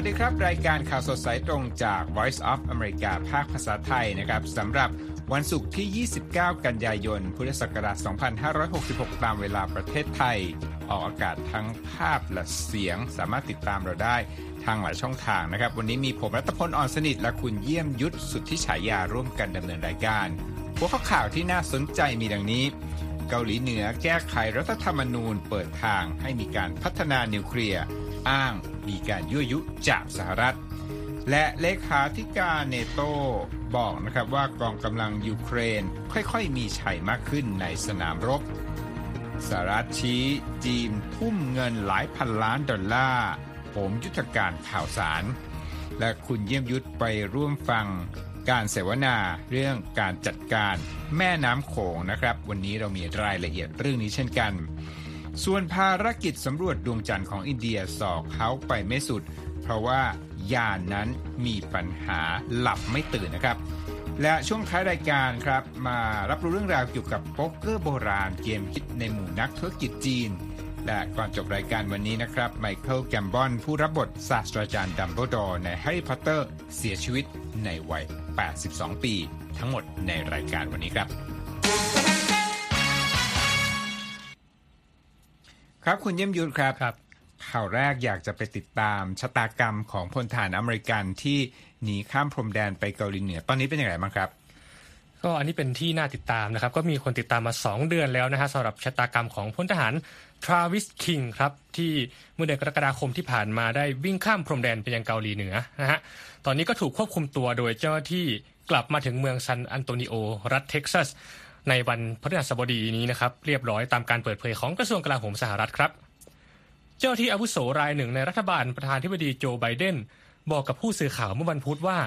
สวัสดีครับ รายการข่าวสดสายตรงจาก Voice of America ภาคภาษาไทยนะครับสำหรับวันศุกร์ที่ 29 กันยายน พุทธศักราช 2566 ตามเวลาประเทศไทย ออกอากาศทั้งภาพและเสียง สามารถติดตามเราได้ทางหลายช่องทางนะครับ วันนี้มีผมรัตพลอ่อนสนิท และคุณเยี่ยมยุทธสุทธิฉายาร่วมกันดำเนินรายการหัวข้อข่าวที่น่าสนใจมีดังนี้ เกาหลีเหนือแก้ไขรัฐธรรมนูญ เปิดทางให้มีการพัฒนานิวเคลียร์ อ้างมีการยั่วยุจากสหรัฐ และเลขาธิการเนโตบอกนะครับว่ากองกำลังยูเครนค่อยๆ มีชัยมากขึ้นในสนามรบสหรัฐชี้จีนทุ่มเงินหลายพันล้านดอลลาร์ผมยุทธการข่าวสาร และคุณเยี่ยมยุทธไปร่วมฟังการเสวนาเรื่องการจัดการแม่น้ำโขงนะครับ วันนี้เรามีรายละเอียดเรื่องนี้เช่นกัน ส่วนภารกิจสำรวจดวงจันทร์ของอินเดียส่อเค้าไปไม่สุด เพราะว่ายานนั้นมีปัญหาหลับไม่ตื่นนะครับ และช่วงท้ายรายการครับ มารับรู้เรื่องราวเกี่ยวกับโป๊กเกอร์โบราณเกมฮิตในหมู่นักธุรกิจจีน และก่อนจบรายการวันนี้นะครับไมเคิลแกมบอนผู้รับบทศาสตราจารย์ดัมเบิลดอร์ในแฮร์รี่พอตเตอร์เสียชีวิตในวัย 82 ปี ทั้งหมดในรายการวันนี้ครับ ครับคุณเยี่ยมยุทธครับครับ ข่าวแรกอยากจะไปติดตามชะตากรรมของพลทหารอเมริกันที่หนีข้ามพรมแดนไปเกาหลีเหนือ ตอนนี้เป็นอย่างไรบ้างครับก็อันนี้เป็นที่น่าติดตามนะครับ ก็มีคนติดตามมา 2 เดือนแล้วนะฮะสำหรับชะตากรรมของพลทหารทราวิสคิงครับ ที่เมื่อเดือนกรกฎาคมที่ผ่านมาได้วิ่งข้ามพรมแดนไปยังเกาหลีเหนือนะฮะตอนนี้ก็ถูกควบคุมตัวโดยเจ้าหน้าที่กลับมาถึงเมืองซันอันโตนิโอ รัฐเท็กซัส ในวันพฤหัสบดีนี้นะครับเรียบร้อยตามการเปิดเผยของกระทรวงกลาโหมสหรัฐครับ เจ้าหน้าที่อาวุโสรายหนึ่งในรัฐบาลประธานธิบดีโจไบเดนบอกกับผู้สื่อข่าวเมื่อวันพุธว่า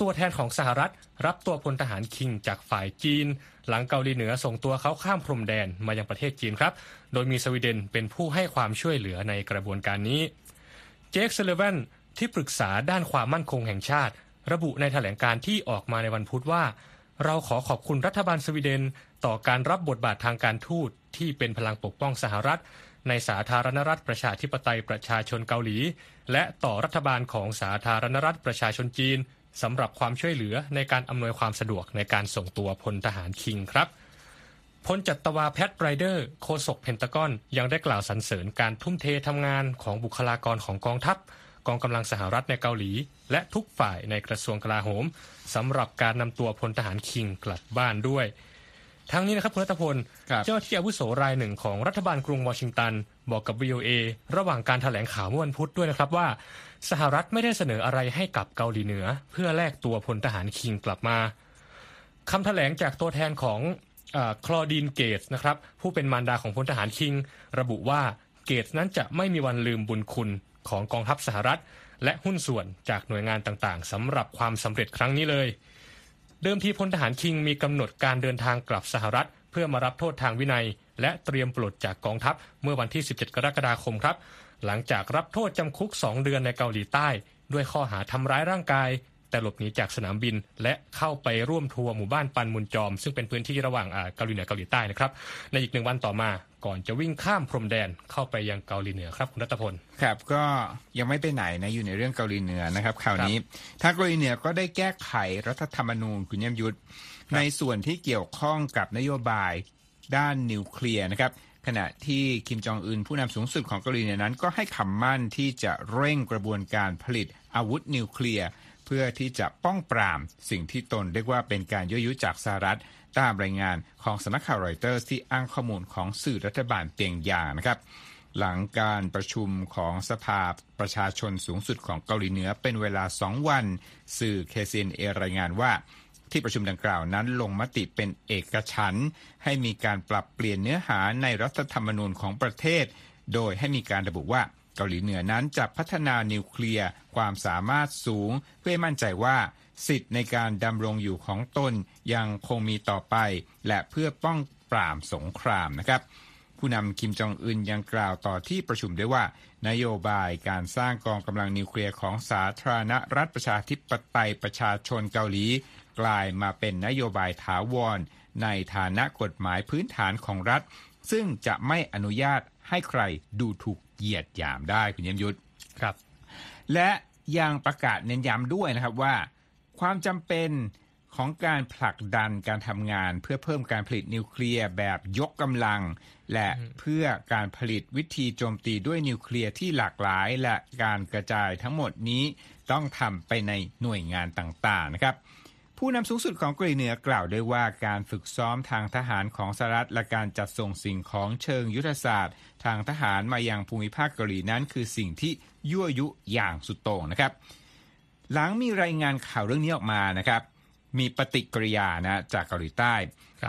ตัวแทนของสหรัฐรับตัวพลทหารคิงจากฝ่ายจีน หลังเกาหลีเหนือส่งตัวเขาข้ามพรมแดนมายังประเทศจีนครับ โดยมีสวีเดนเป็นผู้ให้ความช่วยเหลือในกระบวนการนี้เจคซัลลิแวนที่ปรึกษาด้านความมั่นคงแห่งชาติ ระบุในแถลงการที่ออกมาในวันพุธว่า เราขอขอบคุณรัฐบาลสวีเดน ต่อการรับบทบาททางการทูตที่เป็นพลังปกป้องสหรัฐ ในสาธารณรัฐประชาธิปไตยประชาชนเกาหลี และต่อรัฐบาลของสาธารณรัฐประชาชนจีนสำหรับความช่วยเหลือในการอำนวยความสะดวกในการส่งตัวพลทหารคิงครับพลจัตวาแพทไรเดอร์โฆษกเพนตากอนยังได้กล่าวสรรเสริญการทุ่มเททำงานของบุคลากรของกองทัพ กองกำลังสหรัฐในเกาหลี และทุกฝ่ายในกระทรวงกลาโหมสำหรับการนำตัวพลทหารคิงกลับบ้านด้วย ทั้งนี้นะครับคุณรัตพลครับเจ้าหน้าที่อาวุโสรายหนึ่งของรัฐบาลกรุงวอชิงตัน บอกกับ VOA ระหว่างการถแถลงข่าวเมื่อวันพุธด้วยนะครับว่า สหรัฐไม่ได้เสนออะไรให้กับเกาหลีเหนือ เพื่อแลกตัวพลทหารคิงกลับมาคำแถลงจากตัวแทนของคลอดีนเกตส์นะครับผู้เป็นมารดาของพลทหารคิง ระบุว่าเกตส์นั้นจะไม่มีวันลืมบุญคุณ ของกองทัพสหรัฐ และหุ้นส่วนจากหน่วยงานต่างๆสำหรับความสำเร็จครั้งนี้เลย เดิมทีพลทหารคิงมีกำหนดการเดินทางกลับสหรัฐ เพื่อมารับโทษทางวินัย และเตรียมปลดจากกองทัพเมื่อวันที่ 17 กรกฎาคมครับ หลังจากรับโทษจำคุก 2 เดือนในเกาหลีใต้ ด้วยข้อหาทำร้ายร่างกาย แต่หลบหนีจากสนามบิน และเข้าไปร่วมทัวร์หมู่บ้านปันมุนจอม ซึ่งเป็นพื้นที่ระหว่างอ่าเกาหลีเหนือเกาหลีใต้นะครับในอีกหนึ่งวันต่อมา ก่อนจะวิ่งข้ามพรมแดนเข้าไปยังเกาหลีเหนือครับคุณรัตพลครับก็ยังไม่ไปไหนนะอยู่ในเรื่องเกาหลีเหนือนะครับข่าวนี้ทางเกาหลีเหนือก็ได้แก้ไขรัฐธรรมนูญคุณเยี่ยมยุทธในส่วนที่เกี่ยวข้องกับนโยบายด้านนิวเคลียร์นะครับขณะที่คิมจองอึนผู้นำสูงสุดของเกาหลีเหนือนั้น ก็ให้คำมั่นที่จะเร่งกระบวนการผลิตอาวุธนิวเคลียร์ เพื่อที่จะป้องปรามสิ่งที่ตนเรียกว่าเป็นการยั่วยุจากสหรัฐ ตามรายงานของสำนักข่าวรอยเตอร์ที่อ้างข้อมูลของสื่อรัฐบาลเปียงยางนะครับ หลังการประชุมของสภาประชาชนสูงสุดของเกาหลีเหนือเป็นเวลา 2 วัน สื่อ KCNA รายงานว่าที่ประชุมดังกล่าวนั้นลงมติเป็นเอกฉันท์ให้มีการปรับเปลี่ยนเนื้อหาในรัฐธรรมนูญของประเทศ โดยให้มีการระบุว่าเกาหลีเหนือนั้นจะพัฒนานิวเคลียร์ความสามารถสูงเพื่อมั่นใจว่า สิทธิ์ในการดำรงอยู่ของตนยังคงมีต่อไป และเพื่อป้องปรามสงครามนะครับผู้นำคิมจองอึนยังกล่าวต่อที่ประชุมด้วยว่า นโยบายการสร้างกองกำลังนิวเคลียร์ของสาธารณรัฐประชาธิปไตยประชาชนเกาหลี กลายมาเป็นนโยบายถาวร ในฐานะกฎหมายพื้นฐานของรัฐ ซึ่งจะไม่อนุญาตให้ใครดูถูกเหยียดหยามได้คุณเยี่ยมยุทธครับ และยังประกาศเน้นย้ำด้วยนะครับว่า ความจำเป็นของการผลักดันการทำงานเพื่อเพิ่มการผลิตนิวเคลียร์แบบยกกำลัง และเพื่อการผลิตวิธีโจมตีด้วยนิวเคลียร์ที่หลากหลาย และการกระจายทั้งหมดนี้ต้องทำไปในหน่วยงานต่างๆนะครับ ผู้นำสูงสุดของเกาหลีเหนือกล่าวด้วยว่าการฝึกซ้อมทางทหารของสหรัฐและการจัดส่งสิ่งของเชิงยุทธศาสตร์ ทางทหารมายังภูมิภาคเกาหลีนั้น คือสิ่งที่ยั่วยุอย่างสุดโต่งนะครับ หลังมีรายงานข่าวเรื่องนี้ออกมานะครับ มีปฏิกิริยานะจากเกาหลีใต้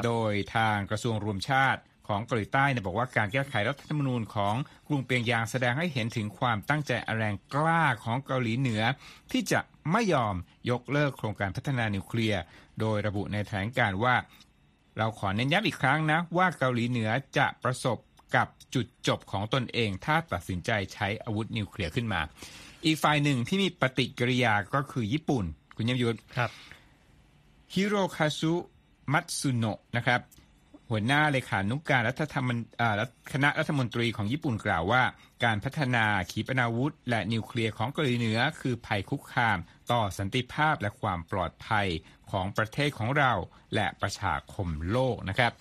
โดยทางกระทรวงรวมชาติของเกาหลีใต้เนี่ยบอกว่าการแก้ไขรัฐธรรมนูญของกรุงเปียงยางแสดงให้เห็นถึงความตั้งใจแรงกล้าของเกาหลีเหนือ ที่จะไม่ยอมยกเลิกโครงการพัฒนานิวเคลียร์ โดยระบุในแถลงการว่า เราขอเน้นย้ำอีกครั้งนะ ว่าเกาหลีเหนือจะประสบกับจุดจบของตนเอง ถ้าตัดสินใจใช้อาวุธนิวเคลียร์ขึ้นมา อีกฝ่ายหนึ่งที่มีปฏิกิริยาก็คือญี่ปุ่น คุณยมยุทธครับฮิโรคาซุมัตสึโนะนะครับ หัวหน้าเลขานุกการรัฐธรรมคณะรัฐมนตรีของญี่ปุ่นกล่าวว่า การพัฒนาขีปนาวุธ และนิวเคลียร์ของเกาหลีเหนือ คือภัยคุกคาม ต่อสันติภาพและความปลอดภัยของประเทศของเรา และประชาคมโลกนะครับ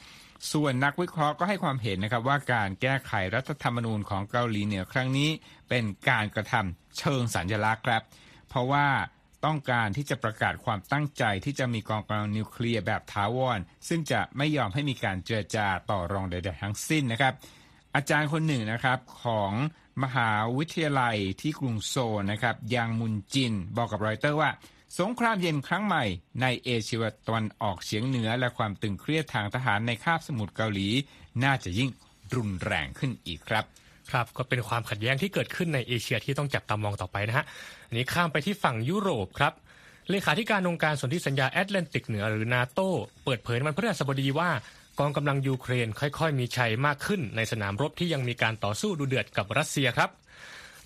ส่วนนักวิเคราะห์ก็ให้ความเห็นนะครับว่าการแก้ไขรัฐธรรมนูญของเกาหลีเหนือครั้งนี้ เป็นการกระทำเชิงสัญลักษณ์ครับ เพราะว่าต้องการที่จะประกาศความตั้งใจที่จะมีกองกำลังนิวเคลียร์แบบถาวรซึ่งจะไม่ยอมให้มีการเจรจาต่อรองใดๆทั้งสิ้นนะครับ อาจารย์คนหนึ่งนะครับของมหาวิทยาลัยที่กรุงโซลนะครับยังมุนจิน บอกกับรอยเตอร์ว่า สงครามเย็นครั้งใหม่ในเอเชียตะวันออกเฉียงเหนือและความตึงเครียดทางทหารในคาบสมุทรเกาหลี น่าจะยิ่งรุนแรงขึ้นอีกครับ ครับก็เป็นความขัดแย้งที่เกิดขึ้นในเอเชียที่ต้องจับตามองต่อไปนะฮะอันนี้ข้ามไปที่ฝั่งยุโรปครับเลขาธิการองค์การสนธิสัญญาแอตแลนติกเหนือหรือนาโตเปิดเผยวันพฤหัสบดีว่ากองกำลังยูเครนค่อย ๆ มีชัยมากขึ้นในสนามรบที่ยังมีการต่อสู้ดูเดือดกับรัสเซียครับ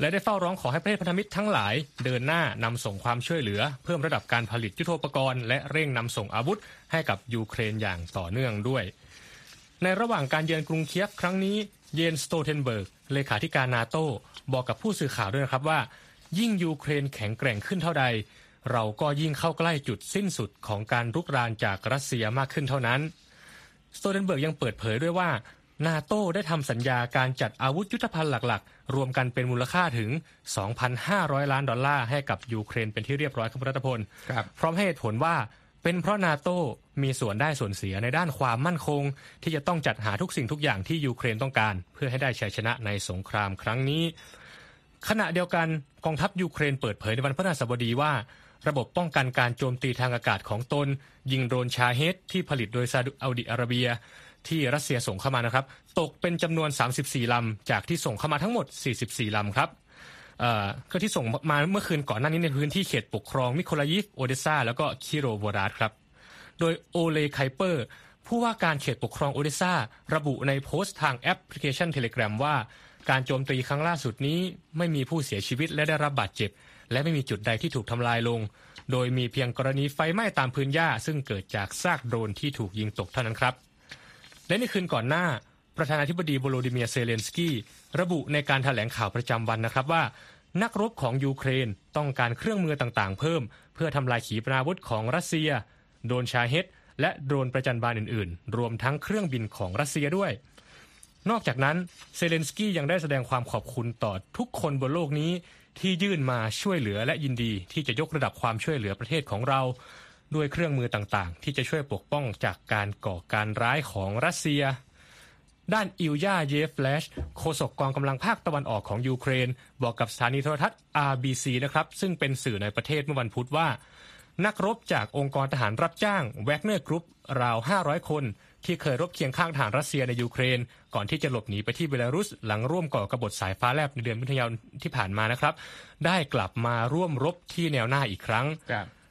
และได้เฝ้าร้องขอให้ประเทศพันธมิตรทั้งหลาย เดินหน้านำส่งความช่วยเหลือ เพิ่มระดับการผลิตยุทโธปกรณ์และเร่งนำส่งอาวุธให้กับยูเครนอย่างต่อเนื่องด้วย ในระหว่างการเยือนกรุงเคียฟครั้งนี้เยนส์สโตลเทนเบิร์กเลขาธิการนาโตบอกกับผู้สื่อข่าวด้วยนะครับว่า ยิ่งยูเครนแข็งแกร่งขึ้นเท่าใด เราก็ยิ่งเข้าใกล้จุดสิ้นสุดของการรุกรานจากรัสเซียมากขึ้นเท่านั้นสโตลเทนเบิร์กยังเปิดเผยด้วยว่า นาโตได้ทำสัญญาการจัดอาวุธยุทธภัณฑ์หลักๆ รวมกันเป็นมูลค่าถึง 2,500 ล้านดอลลาร์ให้กับยูเครนเป็นที่เรียบร้อยครับรัฐพลพร้อมให้เหตุผลว่าเป็นเพราะนาโตมีส่วนได้ส่วนเสียในด้านความมั่นคง ที่จะต้องจัดหาทุกสิ่งทุกอย่างที่ยูเครนต้องการ เพื่อให้ได้ชัยชนะในสงครามครั้งนี้ ขณะเดียวกันกองทัพยูเครนเปิดเผยในวันพฤหัสบดีว่า ระบบป้องกันการโจมตีทางอากาศของตน ยิงโดรนชาเฮดที่ผลิตโดยซาอุดิอาระเบีย ที่รัสเซียส่งเข้ามานะครับ ตกเป็นจำนวน 34ลำจากที่ส่งเข้ามาทั้งหมด 44ลำครับก็ที่ส่งมาเมื่อคืนก่อนหน้านี้ในพื้นที่เขตปกครองมิโคลายิฟโอเดซาแล้วก็คิโรโวฮราดครับ โดยโอเลห์คิเปอร์ผู้ว่าการเขตปกครองโอเดซาระบุในโพสต์ทางแอปพลิเคชันเทเลแกรมว่าการโจมตีครั้งล่าสุดนี้ ไม่มีผู้เสียชีวิตและได้รับบาดเจ็บ และไม่มีจุดใดที่ถูกทำลายลง โดยมีเพียงกรณีไฟไหม้ตามพื้นหญ้า ซึ่งเกิดจากซากโดรนที่ถูกยิงตกเท่านั้นครับ และในคืนก่อนหน้า ประธานาธิบดีโวโลดิเมียร์เซเลนสกี้ระบุในการแถลงข่าวประจำวันนะครับว่า นักรบของยูเครนต้องการเครื่องมือต่างๆ เพิ่ม เพื่อทำลายขีปนาวุธของรัสเซีย โดรนชาเฮดและโดรนประจัญบานอื่นๆ รวมทั้งเครื่องบินของรัสเซียด้วย นอกจากนั้นเซเลนสกี้ยังได้แสดงความขอบคุณต่อทุกคนบนโลกนี้ที่ยื่นมาช่วยเหลือและยินดีที่จะยกระดับความช่วยเหลือประเทศของเรา ด้วยเครื่องมือต่างๆ ที่จะช่วยปกป้องจากการก่อการร้ายของรัสเซีย ด้านอิลยาเยฟแลชโฆษกกองกำลังภาคตะวันออกของยูเครน บอกกับสถานีโทรทัศน์ RBC นะครับซึ่งเป็นสื่อในประเทศเมื่อวันพุธว่า นักรบจากองค์กรทหารรับจ้างแวกเนอร์กรุ๊ปราว 500 คน ที่เคยรบเคียงข้างทหารรัสเซียในยูเครน ก่อนที่จะหลบหนีไปที่เบลารุส หลังร่วมก่อกบฏสายฟ้าแลบในเดือนมิถุนายนที่ผ่านมานะครับ ได้กลับมาร่วมรบที่แนวหน้าอีกครั้ง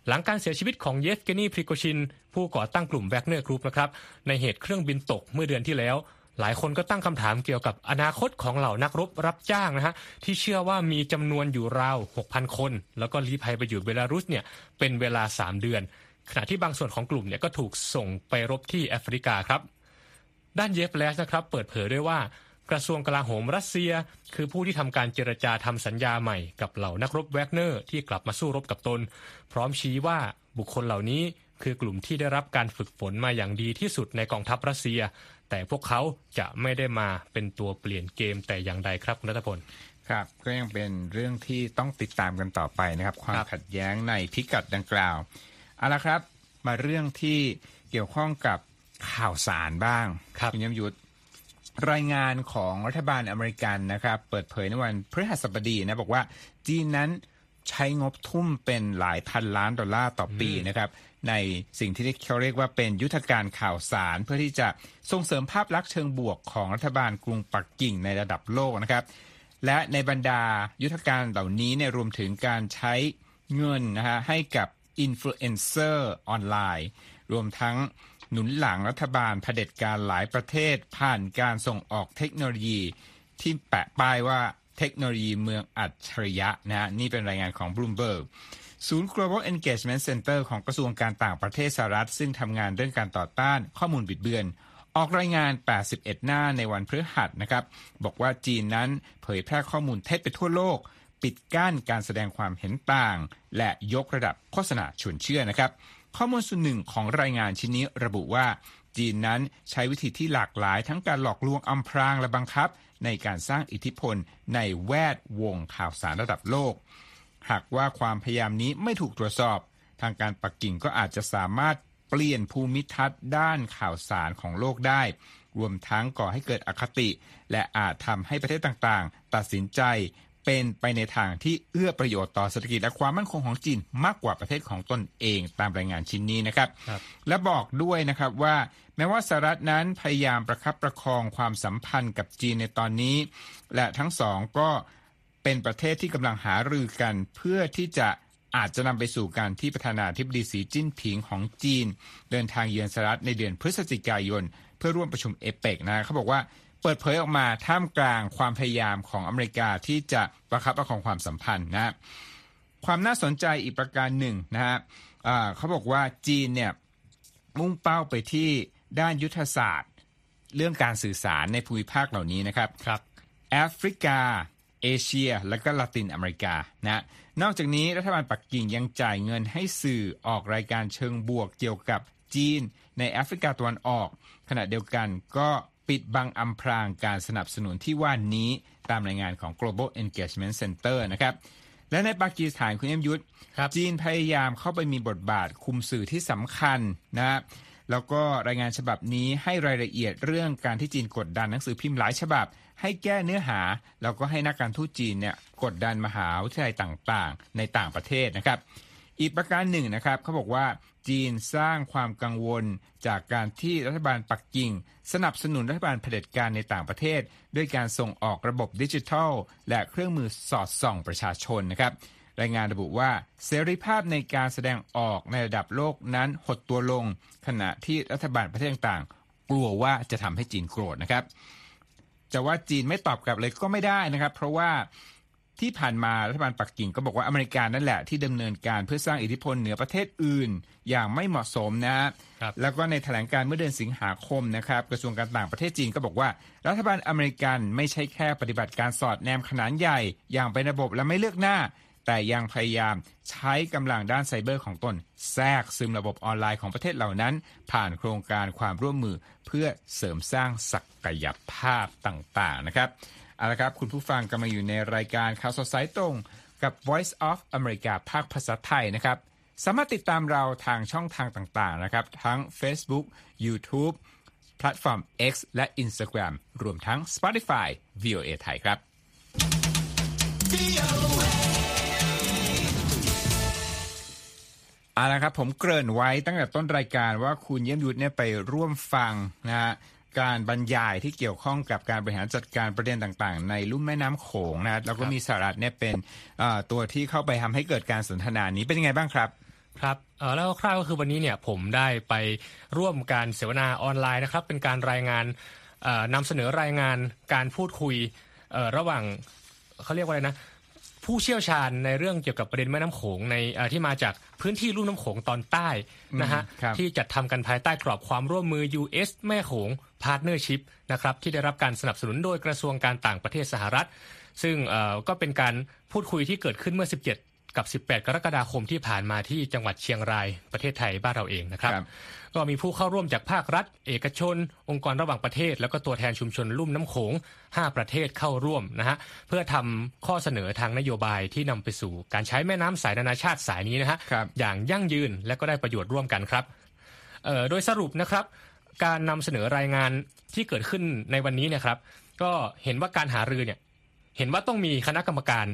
หลังการเสียชีวิตของเยฟเกนีพริโกชิน ผู้ก่อตั้งกลุ่มแวกเนอร์กรุ๊ปนะครับในเหตุเครื่องบินตกเมื่อเดือนที่แล้ว หลายคนก็ตั้งคำถามเกี่ยวกับอนาคตของเหล่านักรบรับจ้างนะฮะที่เชื่อว่ามีจำนวนอยู่ราว 6,000 คน แล้วก็ลี้ภัยไปอยู่เบลารุสเนี่ยเป็นเวลา 3 เดือน ขณะที่บางส่วนของกลุ่มเนี่ยก็ถูกส่งไปรบที่แอฟริกาครับ ด้านเยฟแลสนะครับเปิดเผยด้วยว่า กระทรวงกลาโหมรัสเซีย คือผู้ที่ทำการเจรจาทำสัญญาใหม่กับเหล่านักรบแวกเนอร์ที่กลับมาสู้รบกับตน พร้อมชี้ว่าบุคคลเหล่านี้คือกลุ่มที่ได้รับการฝึกฝนมาอย่างดีที่สุดในกองทัพรัสเซีย แต่พวกเขาจะไม่ได้มาเป็นตัวเปลี่ยนเกมแต่อย่างใดครับคุณรัตพลครับก็ยังเป็นเรื่องที่ต้องติดตามกันต่อไปนะครับ ความครับขัดแย้งในพิกัดดังกล่าวเอาละครับ มาเรื่องที่เกี่ยวข้องกับข่าวสารบ้างครับณยมยุทธ รายงานของรัฐบาลอเมริกันนะครับ เปิดเผยในวันพฤหัสบดีนะบอกว่าจีนนั้นใช้งบทุ่มเป็นหลายพันล้านดอลลาร์ต่อปีนะครับ ในสิ่งที่เขาเรียกว่าเป็นยุทธการข่าวสาร เพื่อที่จะส่งเสริมภาพลักษณ์เชิงบวกของรัฐบาลกรุงปักกิ่งในระดับโลกนะครับ และในบรรดายุทธการเหล่านี้เนี่ยรวมถึงการใช้เงินนะฮะให้กับอินฟลูเอนเซอร์ออนไลน์ รวมทั้ง หนุนหลังรัฐบาลเผด็จการหลายประเทศผ่านการส่งออกเทคโนโลยี ที่แปะป้ายว่าเทคโนโลยีเมืองอัจฉริยะนะฮะนี่เป็นรายงานของ Bloomberg ศูนย์ Global Engagement Center ของกระทรวงการต่างประเทศสหรัฐ ซึ่งทำงานเรื่องการต่อต้านข้อมูลบิดเบือน ออกรายงาน 81 หน้าในวันพฤหัสนะครับ บอกว่าจีนนั้นเผยแพร่ข้อมูลเท็จไปทั่วโลก ปิดกั้นการแสดงความเห็นต่าง และยกระดับโฆษณาชวนเชื่อนะครับ ข้อมูลส่วนหนึ่งของรายงานชิ้นนี้ระบุว่า จีนนั้นใช้วิธีที่หลากหลายทั้งการหลอกลวงอำพรางและบังคับ ในการสร้างอิทธิพลในแวดวงข่าวสารระดับโลก หากว่าความพยายามนี้ไม่ถูกตรวจสอบ ทางการปักกิ่งก็อาจจะสามารถเปลี่ยนภูมิทัศน์ด้านข่าวสารของโลกได้ รวมทั้งก่อให้เกิดอคติ และอาจทำให้ประเทศต่างๆ ตัดสินใจ เป็นไปในทางที่เอื้อประโยชน์ต่อเศรษฐกิจและความมั่นคงของจีนมากกว่าประเทศของตนเองตามรายงานชิ้นนี้นะครับครับและบอกด้วยนะครับว่าแม้ว่าสหรัฐนั้นพยายามประคับประคองความสัมพันธ์กับจีนในตอนนี้ และทั้งสองก็เป็นประเทศที่กำลังหารือกันเพื่อที่จะอาจจะนำไปสู่การที่ประธานาธิบดีสีจิ้นผิงของจีน เดินทางเยือนสหรัฐในเดือนพฤศจิกายน เพื่อร่วมประชุมเอเปกนะเขาบอกว่า เปิดเผยออกมาท่ามกลางความพยายามของอเมริกาที่จะประคับประคองความสัมพันธ์นะความน่าสนใจอีกประการหนึ่งนะฮะอ่าเขาบอกว่าจีนเนี่ยมุ่งเป้าไปที่ด้านยุทธศาสตร์ เรื่องการสื่อสารในภูมิภาคเหล่านี้นะครับครับแอฟริกา เอเชีย และก็ละตินอเมริกานะนอกจากนี้รัฐบาลปักกิ่งยังจ่ายเงินให้สื่อออกรายการเชิงบวกเกี่ยวกับจีนในแอฟริกาตะวันออก ขณะเดียวกันก็ ปิดบังอำพรางการสนับสนุนที่ว่านี้ตามรายงานของ Global Engagement Center นะครับและในปากีสถานคุณเอ็มยุทธครับจีนพยายามเข้าไปมีบทบาทคุมสื่อที่สำคัญนะแล้วก็รายงานฉบับนี้ให้รายละเอียดเรื่องการที่จีนกดดันหนังสือพิมพ์หลายฉบับ ให้แก้เนื้อหา แล้วก็ให้นักการทูตจีนเนี่ยกดดันมหาวิทยาลัยต่างๆ ในต่างประเทศนะครับ อีกประการหนึ่งนะครับเขาบอกว่า จีนสร้างความกังวลจากการที่รัฐบาลปักกิ่ง สนับสนุนรัฐบาลเผด็จการในต่างประเทศ ด้วยการส่งออกระบบดิจิทัล และเครื่องมือสอดส่องประชาชนนะครับรายงานระบุว่าเสรีภาพในการแสดงออกในระดับโลกนั้นหดตัวลง ขณะที่รัฐบาลประเทศต่างๆกลัวว่าจะทำให้จีนโกรธนะครับจะว่าจีนไม่ตอบกลับเลยก็ไม่ได้นะครับ เพราะว่า ที่ผ่านมารัฐบาลปักกิ่งก็บอกว่าอเมริกานั่นแหละที่ดำเนินการเพื่อสร้างอิทธิพลเหนือประเทศอื่น อย่างไม่เหมาะสมนะครับแล้วก็ในแถลงการเมื่อเดือนสิงหาคมนะครับกระทรวงการต่างประเทศจีนก็บอกว่า รัฐบาลอเมริกันไม่ใช่แค่ปฏิบัติการสอดแนมขนาดใหญ่ อย่างเป็นระบบและไม่เลือกหน้า แต่ยังพยายามใช้กำลังด้านไซเบอร์ของตน แทรกซึมระบบออนไลน์ของประเทศเหล่านั้น ผ่านโครงการความร่วมมือเพื่อเสริมสร้างศักยภาพต่างๆนะครับ เอาละครับ คุณผู้ฟังกำลังอยู่ในรายการข่าวสดสายตรงกับ Voice of America ภาคภาษาไทยนะครับ สามารถติดตามเราทางช่องทางต่างๆนะครับ ทั้ง Facebook YouTube แพลตฟอร์ม X และ Instagram รวมทั้ง Spotify VOA ไทยครับ เอาละครับผมเกริ่นไว้ตั้งแต่ต้นรายการว่าคุณเยี่ยมยุทธเนี่ยไปร่วมฟังนะฮะ การบรรยายที่เกี่ยวข้องกับการบริหารจัดการประเด็นต่างๆ ในลุ่มแม่น้ำโขงนะแล้วก็มีสหรัฐเนี่ยเป็นเอ่อตัวที่เข้าไปทำให้เกิดการสนทนานี้เป็นยังไงบ้างครับครับเอ่อแล้วคร่าวๆก็คือวันนี้เนี่ยผมได้ไปร่วมการเสวนาออนไลน์นะครับ เป็นการรายงานเอ่อนำเสนอรายงานการพูดคุยเอ่อระหว่างเขาเรียกว่าอะไรนะ ผู้เชี่ยวชาญในเรื่องเกี่ยวกับประเด็นแม่น้ำโขงในที่มาจากพื้นที่ลุ่มน้ำโขงตอนใต้นะฮะที่จัดทำกันภายใต้กรอบความร่วมมือ US แม่โขงพาร์ทเนอร์ชิพนะครับที่ได้รับการสนับสนุนโดยกระทรวงการต่างประเทศสหรัฐ ซึ่งก็เป็นการพูดคุยที่เกิดขึ้นเมื่อ 17 กับ 18 กรกฎาคมที่ผ่านมาที่จังหวัดเชียงรายประเทศไทยบ้านเราเองนะครับ ก็มีผู้เข้าร่วมจากภาครัฐ เอกชน องค์กรระหว่างประเทศ แล้วก็ตัวแทนชุมชนลุ่มน้ำโขง 5 ประเทศเข้าร่วมนะฮะเพื่อทำข้อเสนอทางนโยบายที่นำไปสู่การใช้แม่น้ำสายนานาชาติสายนี้นะฮะอย่างยั่งยืนและก็ได้ประโยชน์ร่วมกันครับโดยสรุปนะครับการนำเสนอรายงานที่เกิดขึ้นในวันนี้เนี่ยครับ ก็เห็นว่าการหารือเนี่ยเห็นว่าต้องมีคณะกรรมการ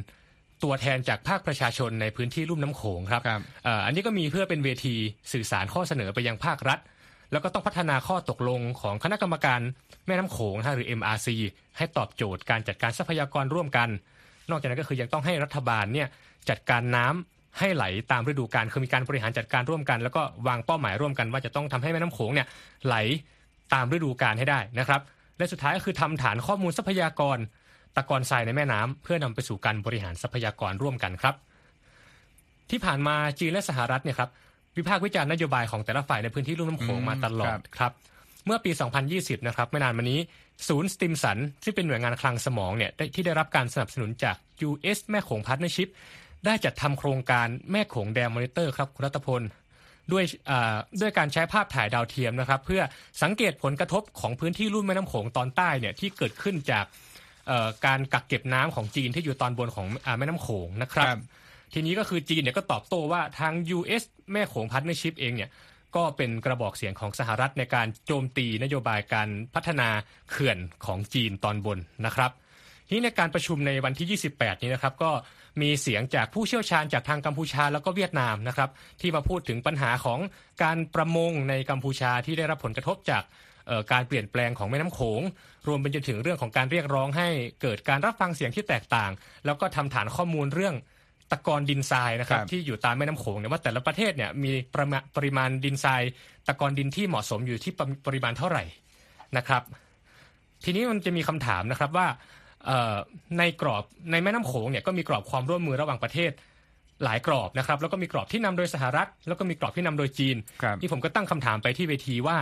ตัวแทนจากภาคประชาชนในพื้นที่ลุ่มน้ำโขงครับรบอันนี้ก็มีเพื่อเป็นเวทีสื่อสารข้อเสนอไปยังภาครัฐ แล้วก็ต้องพัฒนาข้อตกลงของคณะกรรมการแม่น้ำโขงหรือ MRC ให้ตอบโจทย์การจัดการทรัพยากรร่วมกัน นอกจากนั้นก็คือยังต้องให้รัฐบาลเนี่ยจัดการน้ำให้ไหลตามฤดูกาลคือมีการบริหารจัดการร่วมกัน แล้วก็วางเป้าหมายร่วมกัน ว่าจะต้องทำให้แม่น้ำโขงเนี่ยไหลตามฤดูกาลให้ได้นะครับและสุดท้ายก็คือทำฐานข้อมูลทรัพยากร ตะกอนทรายในแม่น้ำเพื่อนำไปสู่การบริหารทรัพยากรร่วมกันครับ ที่ผ่านมาจีนและสหรัฐเนี่ยครับวิพากษ์วิจารณ์นโยบายของแต่ละฝ่ายในพื้นที่ลุ่มน้ำโขงมาตลอดครับเมื่อปี 2020 นะครับไม่นานมานี้ศูนย์ Stimson ที่เป็นหน่วยงานคลังสมองเนี่ยที่ได้รับการสนับสนุนจาก US แม่โขงพาร์ทเนอร์ชิพได้จัดทำโครงการ Mekong Dam Monitor ครับคุณรัตพลด้วยด้วยการใช้ภาพถ่ายดาวเทียมนะครับ เพื่อสังเกตผลกระทบของพื้นที่ลุ่มแม่น้ำโขงตอนใต้เนี่ยที่เกิดขึ้นจาก การกักเก็บน้ำของจีนที่อยู่ตอนบนของแม่น้ำโขงนะครับ ทีนี้ก็คือจีนเนี่ยก็ตอบโต้ว่าทาง US แม่โขงพัฒนชิพเองเนี่ยก็เป็นกระบอกเสียงของสหรัฐในการโจมตีนโยบายการพัฒนาเขื่อนของจีนตอนบนนะครับทีนี้ในการประชุมในวันที่ 28 นี้นะครับก็มีเสียงจากผู้เชี่ยวชาญจากทางกัมพูชาแล้วก็เวียดนามนะครับที่มาพูดถึงปัญหาของการประมงในกัมพูชาที่ได้รับผลกระทบจากการเปลี่ยนแปลงของแม่น้ำโขง รวมไปจนถึงเรื่องของการเรียกร้องให้เกิดการรับฟังเสียงที่แตกต่าง แล้วก็ทำฐานข้อมูลเรื่องตะกอนดินทรายนะครับที่อยู่ตามแม่น้ำโขงเนี่ยว่าแต่ละประเทศเนี่ยมีปริมาณดินทราย ตะกอนดินที่เหมาะสมอยู่ที่ปริมาณเท่าไหร่นะครับ ทีนี้มันจะมีคำถามนะครับว่าในกรอบในแม่น้ำโขงเนี่ยก็มีกรอบความร่วมมือระหว่างประเทศหลายกรอบนะครับ แล้วก็มีกรอบที่นำโดยสหรัฐ แล้วก็มีกรอบที่นำโดยจีนที่ผมก็ตั้งคำถามไปที่เวทีว่า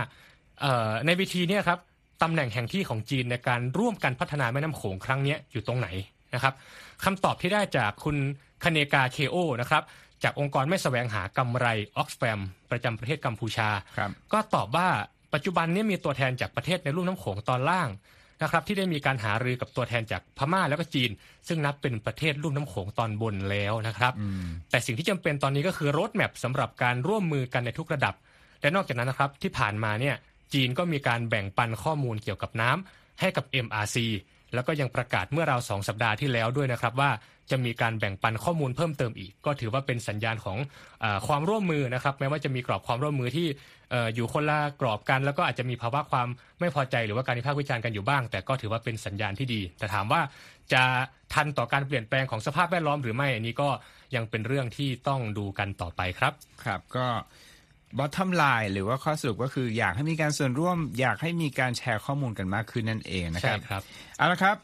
ในวิธีนี้ครับ ตำแหน่งแห่งที่ของจีนในการร่วมกันพัฒนาแม่น้ำโขงครั้งนี้อยู่ตรงไหนนะครับคำตอบที่ได้จากคุณคเนกาเคโอนะครับจากองค์กรไม่แสวงหากำไรออกซแฟมประจำประเทศกัมพูชา ก็ตอบว่าปัจจุบันนี้มีตัวแทนจากประเทศในลุ่มน้ำโขงตอนล่างนะครับที่ได้มีการหารือกับตัวแทนจากพม่าแล้วก็จีน ซึ่งนับเป็นประเทศลุ่มน้ำโขงตอนบนแล้วนะครับ แต่สิ่งที่จำเป็นตอนนี้ก็คือรถแมพสำหรับการร่วมมือกันในทุกระดับ และนอกจากนั้นนะครับที่ผ่านมาเนี่ย จีนก็มีการแบ่งปันข้อมูลเกี่ยวกับน้ำให้กับ MRC แล้วก็ยังประกาศเมื่อเราสองสัปดาห์ที่แล้วด้วยนะครับว่าจะมีการแบ่งปันข้อมูลเพิ่มเติมอีก ก็ถือว่าเป็นสัญญาณของอความร่วมมือนะครับ แม้ว่าจะมีกรอบความร่วมมือที่อยู่คนละกรอบกัน แล้วก็อาจจะมีภาวะความไม่พอใจหรือว่าการวิพากษ์วิจารณ์กันอยู่บ้าง แต่ก็ถือว่าเป็นสัญญาณที่ดี แต่ถามว่าจะทันต่อการเปลี่ยนแปลงของสภาพแวดล้อมหรือไม่อันนี้ก็ยังเป็นเรื่องที่ต้องดูกันต่อไปครับ ครับก็ บอททอมไลน์หรือว่าข้อสรุปก็คืออยากให้มีการส่วนร่วม อยากให้มีการแชร์ข้อมูลกันมากขึ้นนั่นเองนะครับใช่ครับเอาละครับ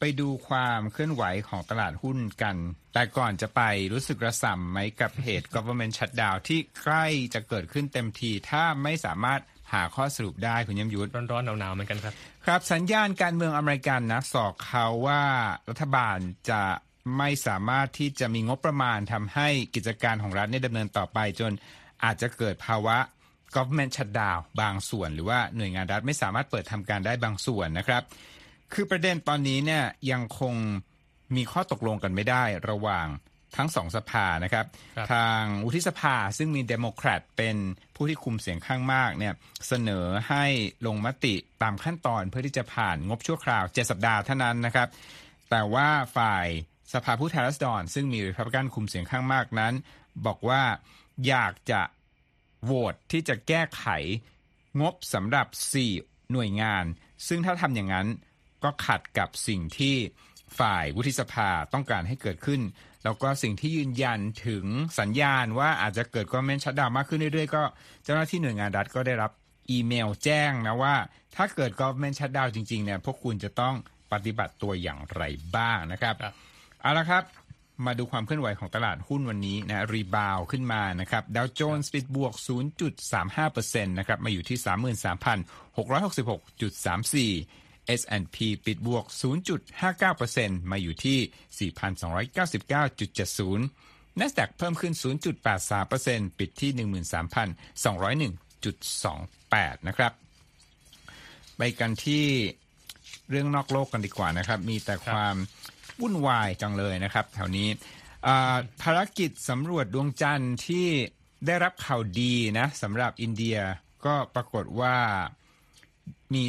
ไปดูความเคลื่อนไหวของตลาดหุ้นกัน แต่ก่อนจะไปรู้สึกระส่ำไหมกับเหตุ government shutdown ที่ใกล้จะเกิดขึ้นเต็มทีถ้าไม่สามารถหาข้อสรุปได้คุณยมยุทธร้อนๆหนาวๆเหมือนกันครับ ครับสัญญาณการเมืองอเมริกันนะส่อเค้าว่ารัฐบาลจะไม่สามารถที่จะมีงบประมาณทำให้กิจการของรัฐเนี่ยดำเนินต่อไปจน อาจจะเกิดภาวะ government shutdown บางส่วน หรือว่าหน่วยงานรัฐไม่สามารถเปิดทำการได้บางส่วนนะครับ คือประเด็นตอนนี้เนี่ยยังคงมีข้อตกลงกันไม่ได้ระหว่างทั้งสองสภานะครับรบทางวุฒิสภาซึ่งมีเดโมแครตเป็นผู้ที่คุมเสียงข้างมากเนี่ยเสนอให้ลงมติตามขั้นตอนเพื่อที่จะผ่านงบชั่วคราว 7 สัปดาห์เท่านั้นนะครับ แต่ว่าฝ่ายสภาผู้แทนราษฎรซึ่งมีริพับลิกันคุมเสียงข้างมากนั้น บอกว่า อยากจะโหวตที่จะแก้ไขงบสำหรับ 4 หน่วยงาน ซึ่งถ้าทำอย่างนั้นก็ขัดกับสิ่งที่ฝ่ายวุฒิสภาต้องการให้เกิดขึ้น แล้วก็สิ่งที่ยืนยันถึงสัญญาณว่าอาจจะเกิดกอเมนชัดดาวมากขึ้นเรื่อยๆ ก็เจ้าหน้าที่หน่วยงานรัฐก็ได้รับอีเมลแจ้งนะว่า ถ้าเกิดกอเมนชัดดาวจริงๆเนี่ยพวกคุณจะต้องปฏิบัติตัวอย่างไรบ้างนะครับ เอาละครับ มาดูความเคลื่อนไหวของตลาดหุ้นวันนี้นะรีบาวขึ้นมานะครับดาวโจนส์ปิดบวก 0.35%นะครับมาอยู่ที่ 33,666.34 S&P ปิดบวก 0.59%มาอยู่ที่ 4,299.70 NASDAQ เพิ่มขึ้น 0.83%ปิดที่ 13,201.28 นะครับ ไปกันที่เรื่องนอกโลกกันดีกว่านะครับ มีแต่ความ วุ่นวายจังเลยนะครับ แถวนี้ภารกิจสำรวจดวงจันทร์ที่ได้รับข่าวดีนะสำหรับอินเดียก็ปรากฏว่ามี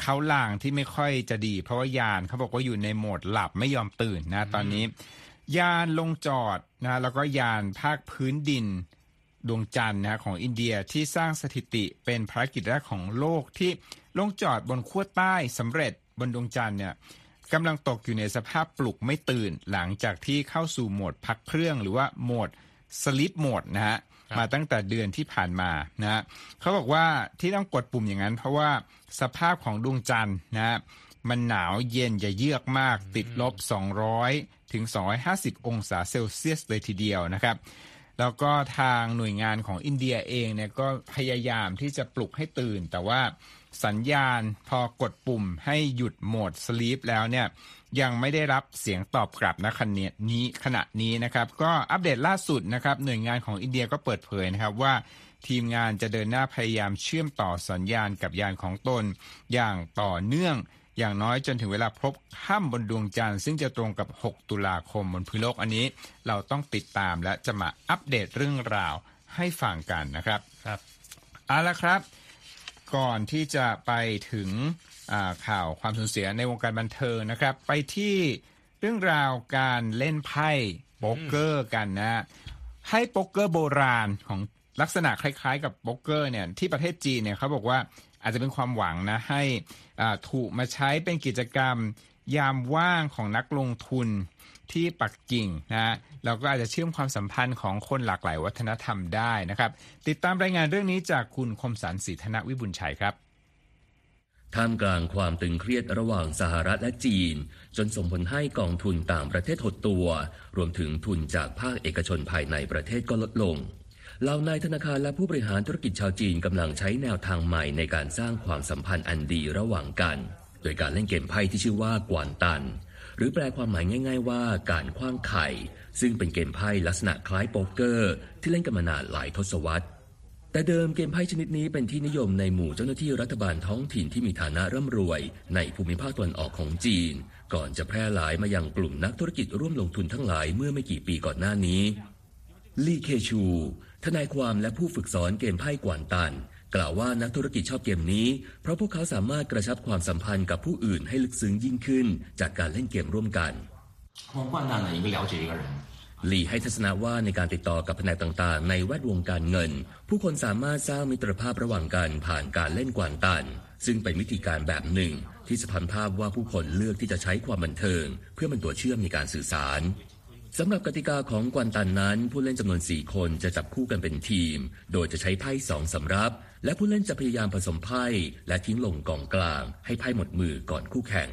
เขาล่างที่ไม่ค่อยจะดี เพราะว่ายานเขาบอกว่าอยู่ในโหมดหลับไม่ยอมตื่นนะตอนนี้ ยานลงจอดนะแล้วก็ยานภาคพื้นดินดวงจันทร์นะของอินเดียที่สร้างสถิติเป็นภารกิจแรกของโลกที่ลงจอดบนขั้วใต้สำเร็จบนดวงจันทร์เนี่ย กำลังตกอยู่ในสภาพปลุกไม่ตื่นหลังจากที่เข้าสู่โหมดพักเครื่องหรือว่าโหมดสลิปโหมดนะฮะมาตั้งแต่เดือนที่ผ่านมานะฮะเขาบอกว่าที่ต้องกดปุ่มอย่างนั้น เพราะว่าสภาพของดวงจันทร์นะฮะมันหนาวเย็นอย่าเยือกมากติดลบ 200 ถึง 250 องศาเซลเซียสเลยทีเดียวนะครับ แล้วก็ทางหน่วยงานของอินเดียเองเนี่ยก็พยายามที่จะปลุกให้ตื่น แต่ว่า สัญญาณพอกดปุ่มให้หยุดโหมดสลีปแล้วเนี่ยยังไม่ได้รับเสียงตอบกลับนะขณะนี้ขณะนี้นะครับ ก็อัปเดตล่าสุดนะครับหน่วยงานของอินเดียก็เปิดเผยนะครับว่าทีมงานจะเดินหน้าพยายามเชื่อมต่อสัญญาณกับยานของตน อย่างต่อเนื่องอย่างน้อยจนถึงเวลาพบค่ำบนดวงจันทร์ซึ่งจะตรงกับ 6 ตุลาคมบนพื้นโลกอันนี้ เราต้องติดตามและจะมาอัปเดตเรื่องราวให้ฟังกันนะครับ ครับเอาละครับ ก่อนที่จะไปถึงข่าวความสูญเสียในวงการบันเทิงนะครับ ไปที่เรื่องราวการเล่นไพ่โป๊กเกอร์กันนะไพ่โป๊กเกอร์โบราณของลักษณะคล้ายๆ กับโป๊กเกอร์เนี่ยที่ประเทศจีนเนี่ยเขาบอกว่าอาจจะเป็นความหวังนะให้ถูกมาใช้เป็นกิจกรรมยามว่างของนักลงทุน ที่ปักกิ่งนะเราก็อาจจะเชื่อมความสัมพันธ์ของคนหลากหลายวัฒนธรรมได้นะครับ ติดตามรายงานเรื่องนี้จากคุณคมสันสีธนวิบุญชัยครับท่ามกลางความตึงเครียดระหว่างสหรัฐและจีน จนส่งผลให้กองทุนต่างประเทศหดตัว รวมถึงทุนจากภาคเอกชนภายในประเทศก็ลดลงเหล่านายธนาคารและผู้บริหารธุรกิจชาวจีนกำลังใช้แนวทางใหม่ในการสร้างความสัมพันธ์อันดีระหว่างกัน โดยการเล่นเกมไพ่ที่ชื่อว่ากวนตัน หรือแปลความหมายง่าย ๆ ว่าการคว้างไข่ ซึ่งเป็นเกมไพ่ลักษณะคล้ายโป๊กเกอร์ ที่เล่นกันมานานหลายทศวรรษ แต่เดิมเกมไพ่ชนิดนี้เป็นที่นิยมในหมู่เจ้าหน้าที่รัฐบาลท้องถิ่นที่มีฐานะร่ำรวย ในภูมิภาคตะวันออกของจีน ก่อนจะแพร่หลายมายังกลุ่มนักธุรกิจร่วมลงทุนทั้งหลายเมื่อไม่กี่ปีก่อนหน้านี้ลี่เคชูทนายความและผู้ฝึกสอนเกมไพ่กวนตัน กล่าวว่านักธุรกิจชอบเกมนี้ เพราะพวกเขาสามารถกระชับความสัมพันธ์กับผู้อื่นให้ลึกซึ้งยิ่งขึ้น จากการเล่นเกมร่วมกันหลีให้ทัศนะว่าในการติดต่อกับแผนกต่างๆ ในแวดวงการเงิน ผู้คนสามารถสร้างมิตรภาพระหว่างกันผ่านการเล่นกวานตัน ซึ่งเป็นวิธีการแบบหนึ่ง ที่สะพันภาพว่าผู้คนเลือกที่จะใช้ความบันเทิง เพื่อเป็นตัวเชื่อมในการสื่อสารสำหรับกติกาของกวนตันนั้น ผู้เล่นจำนวน 4 คนจะจับคู่กันเป็นทีม โดยจะใช้ไพ่สองสำรับ และผู้เล่นจะพยายามผสมไพ่และทิ้งลงกองกลาง ให้ไพ่หมดมือก่อนคู่แข่ง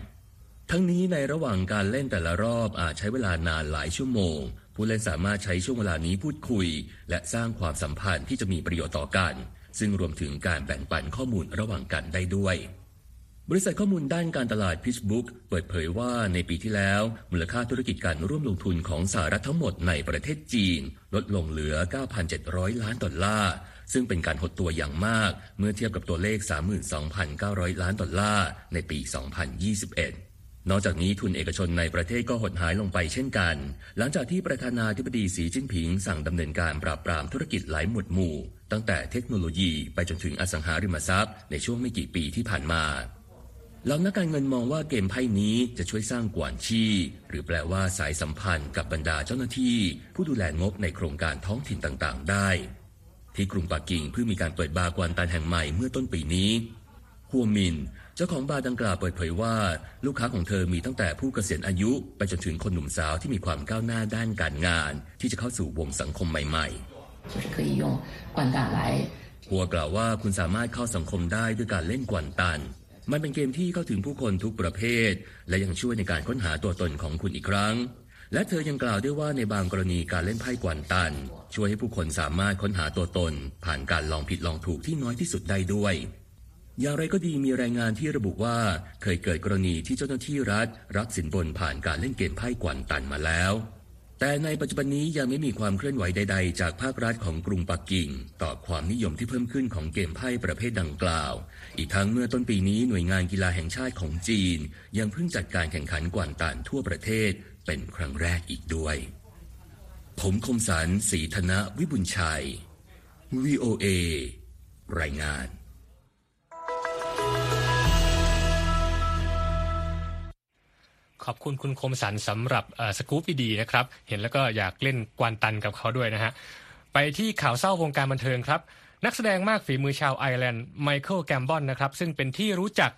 ทั้งนี้ในระหว่างการเล่นแต่ละรอบอาจใช้เวลานานหลายชั่วโมง ผู้เล่นสามารถใช้ช่วงเวลานี้พูดคุย และสร้างความสัมพันธ์ที่จะมีประโยชน์ต่อกัน ซึ่งรวมถึงการแบ่งปันข้อมูลระหว่างกันได้ด้วยบริษัทข้อมูลด้านการตลาดพิชบุ๊กเปิดเผยว่าในปีที่แล้ว มูลค่าธุรกิจการร่วมลงทุนของสหรัฐทั้งหมดในประเทศจีน ลดลงเหลือ 9,700 ล้านดอลลาร์ ซึ่งเป็นการหดตัวอย่างมากเมื่อเทียบกับตัวเลข 32,900 ล้านดอลลาร์ในปี 2021นอกจากนี้ทุนเอกชนในประเทศก็หดหายลงไปเช่นกัน หลังจากที่ประธานาธิบดีสีจิ้นผิงสั่งดำเนินการปราบปรามธุรกิจหลายหมวดหมู่ ตั้งแต่เทคโนโลยีไปจนถึงอสังหาริมทรัพย์ในช่วงไม่กี่ปีที่ผ่านมาหลังนักการเงินมองว่าเกมไพ่นี้จะช่วยสร้างกวนชีหรือแปลว่าสายสัมพันธ์กับบรรดาเจ้าหน้าที่ ผู้ดูแลงบในโครงการท้องถิ่นต่างๆ ได้ ที่กรุงปักกิ่งเพิ่งมีการเปิดบาร์กวนตันแห่งใหม่เมื่อต้นปีนี้ฮัวมิน เจ้าของบาร์ดังกล่าวเปิดเผยว่า ลูกค้าของเธอมีตั้งแต่ผู้เกษียณอายุ ไปจนถึงคนหนุ่มสาวที่มีความก้าวหน้าด้านการงาน ที่จะเข้าสู่วงสังคมใหม่ๆหัวกล่าวว่าคุณสามารถเข้าสังคมได้ด้วยการเล่นกวนตันมันเป็นเกมที่เข้าถึงผู้คนทุกประเภท และยังช่วยในการค้นหาตัวตนของคุณอีกครั้ง และเธอยังกล่าวด้วยว่าในบางกรณีการเล่นไพ่กวนตัน ช่วยให้ผู้คนสามารถค้นหาตัวตน ผ่านการลองผิดลองถูกที่น้อยที่สุดได้ด้วย อย่างไรก็ดีมีรายงานที่ระบุว่าเคยเกิดกรณีที่เจ้าหน้าที่รัฐรับสินบนผ่านการเล่นเกมไพ่กวนตันมาแล้ว แต่ในปัจจุบันนี้ยังไม่มีความเคลื่อนไหวใด ๆ จากภาครัฐของกรุงปักกิ่ง ต่อความนิยมที่เพิ่มขึ้นของเกมไพ่ประเภทดังกล่าว อีกทั้งเมื่อต้นปีนี้หน่วยงานกีฬาแห่งชาติของจีน ยังเพิ่งจัดการแข่งขันกวนตันทั่วประเทศ เป็นครั้งแรกอีกด้วย ผมคมสันสีธนะวิบุญชัย VOA รายงาน ขอบคุณคุณคมสันสำหรับสกู๊ปดีๆนะครับ เห็นแล้วก็อยากเล่นกวนตั้นกับเขาด้วยนะฮะ ไปที่ข่าวเศร้าวงการบันเทิงครับ นักแสดงมากฝีมือชาวไอร์แลนด์ไมเคิลแกมบอนนะครับ ซึ่งเป็นที่รู้จัก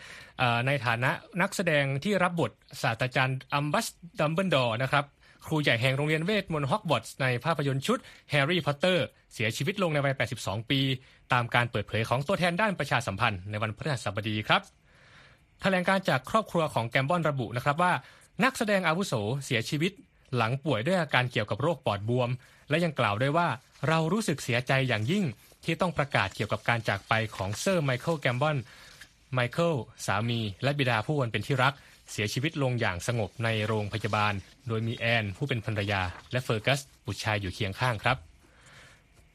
ในฐานะนักแสดงที่รับบทศาสตราจารย์อัลบัสดัมเบิลดอร์นะครับครูใหญ่แห่งโรงเรียนเวทมนต์ฮอกวอตส์ในภาพยนตร์ชุดแฮร์รี่พอตเตอร์เสียชีวิตลงในวัย 82 ปี ตามการเปิดเผยของตัวแทนด้านประชาสัมพันธ์ในวันพฤหัสบดีครับ แถลงการณ์จากครอบครัวของแกมบอนระบุนะครับว่า นักแสดงอาวุโสเสียชีวิต หลังป่วยด้วยอาการเกี่ยวกับโรคปอดบวม และยังกล่าวด้วยว่าเรารู้สึกเสียใจอย่างยิ่งที่ต้องประกาศเกี่ยวกับการจากไปของเซอร์ไมเคิลแกมบอนไมเคิลสามีและบิดาผู้อันเป็นที่รัก เสียชีวิตลงอย่างสงบในโรงพยาบาล โดยมีแอน ผู้เป็นภรรยา และเฟอร์กัสบุตรชายอยู่เคียงข้างครับ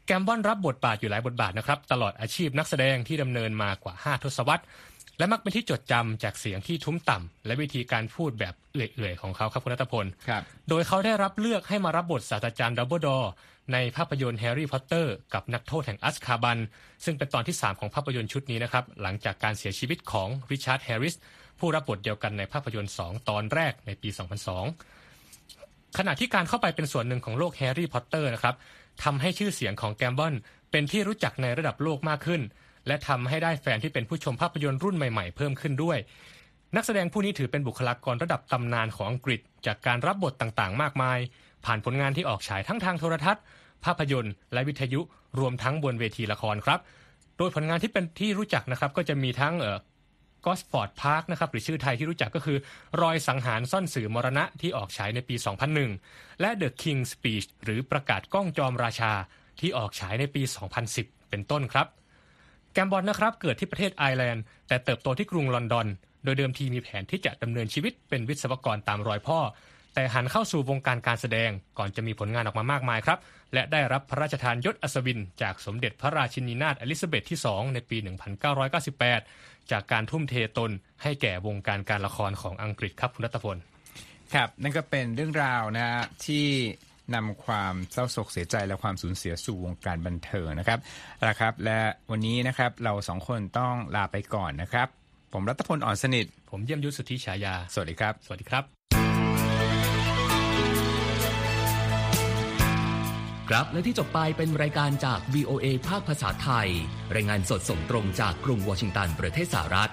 แกมบอนรับบทบาทอยู่หลายบทบาทนะครับ ตลอดอาชีพนักแสดงที่ดำเนินมากว่า 5 ทศวรรษ และมักเป็นที่จดจำจากเสียงที่ทุ้มต่ำและวิธีการพูดแบบเอื่อยๆ ของเขาครับคุณรัตพลครับโดยเขาได้รับเลือกให้มารับบทศาสตราจารย์ดัมเบิลดอร์ในภาพยนตร์แฮร์รี่พอตเตอร์กับนักโทษแห่งอัสคาบัน ซึ่งเป็นตอนที่ 3 ของภาพยนตร์ชุดนี้นะครับ หลังจากการเสียชีวิตของริชาร์ดแฮร์ริสผู้รับบทเดียวกันในภาพยนตร์ 2 ตอนแรกในปี 2002 ขณะที่การเข้าไปเป็นส่วนหนึ่งของโลกแฮร์รี่พอตเตอร์นะครับทำให้ชื่อเสียงของแกมบอนเป็นที่รู้จักในระดับโลกมากขึ้น และทำให้ได้แฟนที่เป็นผู้ชมภาพยนตร์รุ่นใหม่ๆ เพิ่มขึ้นด้วย นักแสดงผู้นี้ถือเป็นบุคลากรระดับตำนานของอังกฤษ จากการรับบทต่างๆ มากมาย ผ่านผลงานที่ออกฉายทั้งทางโทรทัศน์ ภาพยนตร์ และวิทยุรวมทั้งบนเวทีละครครับ โดยผลงานที่เป็นที่รู้จักนะครับก็จะมีทั้งเออ Gosford Park นะครับหรือชื่อไทยที่รู้จักก็คือ รอยสังหารซ่อนสื่อมรณะที่ออกฉายในปี 2001 และ The King's Speech หรือประกาศก้องจอมราชาที่ออกฉายในปี 2010 เป็นต้นครับ แกมบอนนะครับเกิดที่ประเทศไอร์แลนด์แต่เติบโตที่กรุงลอนดอน โดยเดิมทีมีแผนที่จะดำเนินชีวิตเป็นวิศวกรตามรอยพ่อ แต่หันเข้าสู่วงการการแสดงก่อนจะมีผลงานออกมามากมายครับ และได้รับพระราชทานยศอัศวิน จากสมเด็จพระราชินีนาถอลิซาเบธที่ 2 ในปี 1998 จากการทุ่มเทตนให้แก่วงการการละครของอังกฤษครับคุณรัตพลครับนั่นก็เป็นเรื่องราวนะที่ นำความเศร้าโศกเสียใจและความสูญเสียสู่วงการบันเทิงนะครับนะครับ และวันนี้นะครับเราสองคนต้องลาไปก่อนนะครับ ผมรัตพลอ่อนสนิท ผมเยี่ยมยุทธสุทธิฉายา สวัสดีครับ สวัสดีครับ ครับและที่จบไปเป็นรายการจาก VOA ภาคภาษาไทย รายงานสดส่งตรงจากกรุงวอชิงตันประเทศสหรัฐ